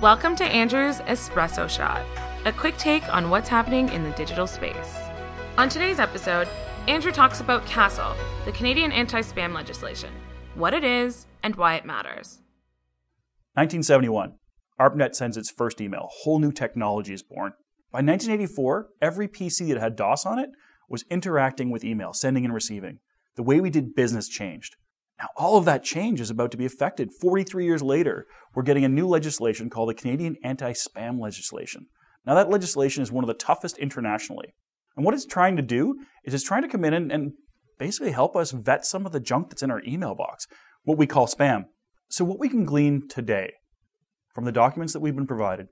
Welcome to Andrew's Espresso Shot, a quick take on what's happening in the digital space. On today's episode, Andrew talks about CASL, the Canadian anti spam legislation, what it is, and why it matters. 1971, ARPANET sends its first email. Whole new technology is born. By 1984, every PC that had DOS on it was interacting with email, sending and receiving. The way we did business changed. Now, all of that change is about to be affected. 43 years later, we're getting a new legislation called the Canadian Anti Spam Legislation. Now, that legislation is one of the toughest internationally. And what it's trying to do is it's trying to come in and, and basically help us vet some of the junk that's in our email box, what we call spam. So, what we can glean today from the documents that we've been provided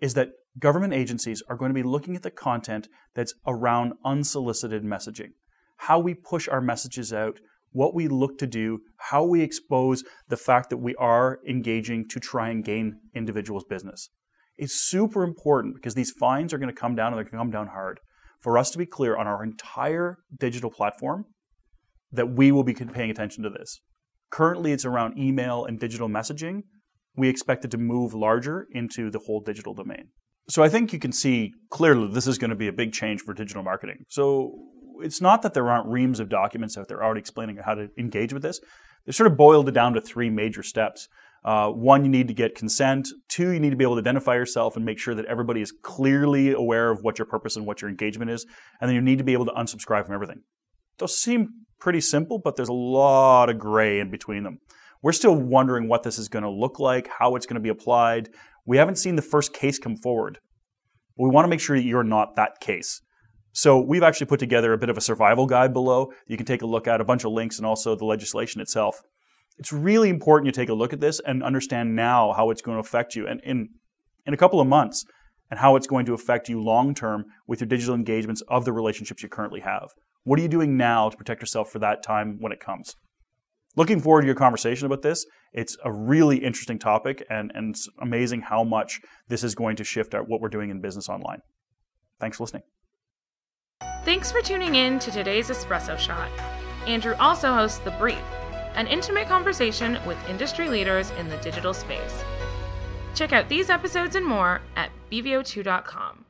is that government agencies are going to be looking at the content that's around unsolicited messaging, how we push our messages out, what we look to do, how we expose the fact that we are engaging to try and gain individuals' business. It's super important because these fines are going to come down and they're going to come down hard. For us to be clear on our entire digital platform, that we will be paying attention to this. Currently, it's around email and digital messaging. We expect it to move larger into the whole digital domain. So I think you can see clearly this is going to be a big change for digital marketing. So it's not that there aren't reams of documents out there already explaining how to engage with this. They sort of boiled it down to three major steps. Uh, one, you need to get consent. Two, you need to be able to identify yourself and make sure that everybody is clearly aware of what your purpose and what your engagement is. And then you need to be able to unsubscribe from everything. Those seem pretty simple, but there's a lot of gray in between them. We're still wondering what this is going to look like, how it's going to be applied. We haven't seen the first case come forward. We want to make sure that you're not that case. So we've actually put together a bit of a survival guide below. You can take a look at a bunch of links and also the legislation itself. It's really important you take a look at this and understand now how it's going to affect you and in, in a couple of months and how it's going to affect you long term with your digital engagements of the relationships you currently have. What are you doing now to protect yourself for that time when it comes? Looking forward to your conversation about this. It's a really interesting topic and, and it's amazing how much this is going to shift our, what we're doing in business online. Thanks for listening. Thanks for tuning in to today's Espresso Shot. Andrew also hosts The Brief, an intimate conversation with industry leaders in the digital space. Check out these episodes and more at bv02.com.